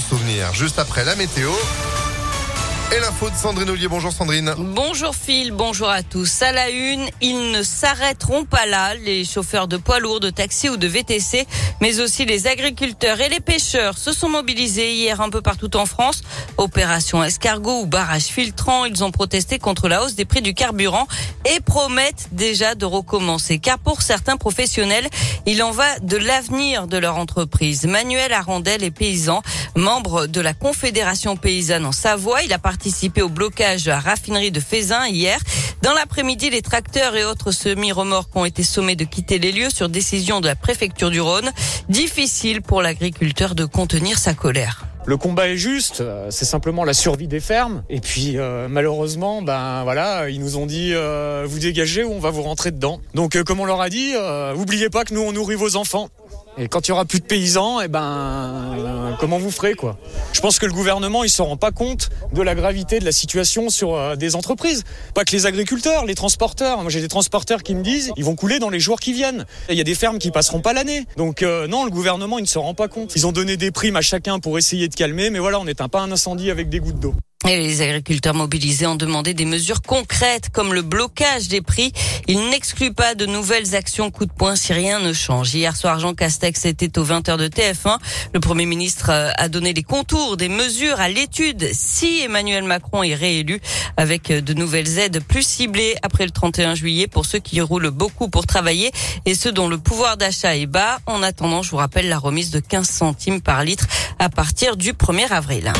beaux souvenirs. Juste après la météo. Et l'info de Sandrine Ollier. Bonjour Sandrine. Bonjour Phil, bonjour à tous. À la une, ils ne s'arrêteront pas là, les chauffeurs de poids lourds, de taxi ou de VTC, mais aussi les agriculteurs et les pêcheurs se sont mobilisés hier un peu partout en France. Opération escargot ou barrage filtrant, ils ont protesté contre la hausse des prix du carburant et promettent déjà de recommencer. Car pour certains professionnels, il en va de l'avenir de leur entreprise. Manuel Arandel est paysan, membre de la Confédération paysanne en Savoie. Il a au blocage de la raffinerie de Fézin hier. Dans l'après-midi, les tracteurs et autres semi-remorques ont été sommés de quitter les lieux sur décision de la préfecture du Rhône. Difficile pour l'agriculteur de contenir sa colère. Le combat est juste, euh, c'est simplement la survie des fermes. Et puis euh, malheureusement, ben voilà, ils nous ont dit euh, vous dégagez ou on va vous rentrer dedans. Donc comme on leur a dit, oubliez pas que nous on nourrit vos enfants. Et quand il y aura plus de paysans, et ben euh, comment vous ferez quoi? Je pense que le gouvernement il se rend pas compte de la gravité de la situation sur euh, des entreprises, pas que les agriculteurs, les transporteurs. Moi j'ai des transporteurs qui me disent ils vont couler dans les jours qui viennent. Il y a des fermes qui passeront pas l'année. Donc euh, non, le gouvernement il ne se rend pas compte. Ils ont donné des primes à chacun pour essayer de calmer, mais voilà, on n'éteint pas un incendie avec des gouttes d'eau. Et les agriculteurs mobilisés ont demandé des mesures concrètes comme le blocage des prix. Ils n'excluent pas de nouvelles actions coup de poing si rien ne change. Hier soir, Jean Castex était aux 20h de TF1. Le Premier ministre euh, a donné les contours des mesures à l'étude si Emmanuel Macron est réélu avec de nouvelles aides plus ciblées après le 31 juillet pour ceux qui roulent beaucoup pour travailler et ceux dont le pouvoir d'achat est bas. En attendant, je vous rappelle la remise de 15 centimes par litre à partir du 1er avril.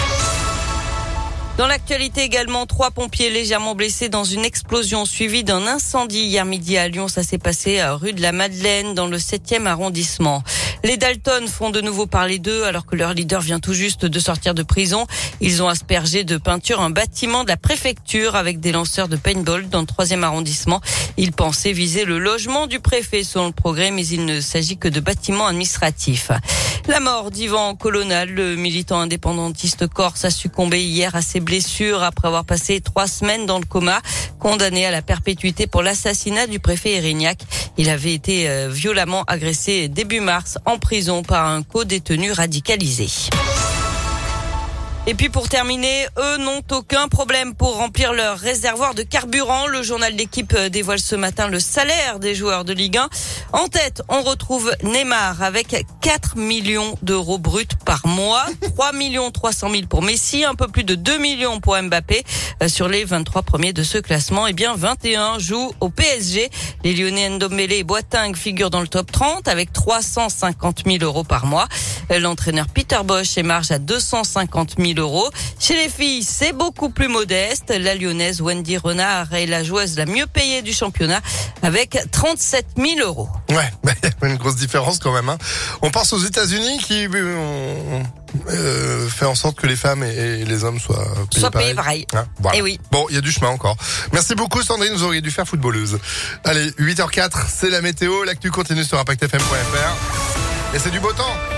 Dans l'actualité également, trois pompiers légèrement blessés dans une explosion suivie d'un incendie hier midi à Lyon. Ça s'est passé à rue de la Madeleine dans le 7e arrondissement. Les Dalton font de nouveau parler d'eux alors que leur leader vient tout juste de sortir de prison. Ils ont aspergé de peinture un bâtiment de la préfecture avec des lanceurs de paintball dans le 3e arrondissement. Ils pensaient viser le logement du préfet selon le progrès, mais il ne s'agit que de bâtiments administratifs. La mort d'Ivan Colonel, le militant indépendantiste corse, a succombé hier à ses blessures après avoir passé trois semaines dans le coma, condamné à la perpétuité pour l'assassinat du préfet Erignac. Il avait été euh, violemment agressé début mars en prison par un co-détenu radicalisé. Et puis pour terminer, eux n'ont aucun problème pour remplir leur réservoir de carburant. Le journal d'équipe dévoile ce matin le salaire des joueurs de Ligue 1. En tête, on retrouve Neymar avec 4 millions d'euros bruts par mois, 3 millions 300 000 pour Messi, un peu plus de 2 millions pour Mbappé. Sur les 23 premiers de ce classement, eh bien 21 jouent au PSG. Les Lyonnais Ndombele et Boateng figurent dans le top 30 avec 350 000 euros par mois. L'entraîneur Peter Bosch émarge à 250 000 euros. Chez les filles, c'est beaucoup plus modeste. La lyonnaise Wendy Renard est la joueuse la mieux payée du championnat avec 37 000 euros. Ouais, il y a une grosse différence quand même. Hein. On pense aux États-Unis qui euh, euh, fait en sorte que les femmes et, les hommes soient payés Soit pareil. payé pareil. Hein, voilà. Eh oui. Bon, il y a du chemin encore. Merci beaucoup Sandrine, vous auriez dû faire footballeuse. Allez, 8h04, c'est la météo. L'actu continue sur ImpactFM.fr. Et c'est du beau temps.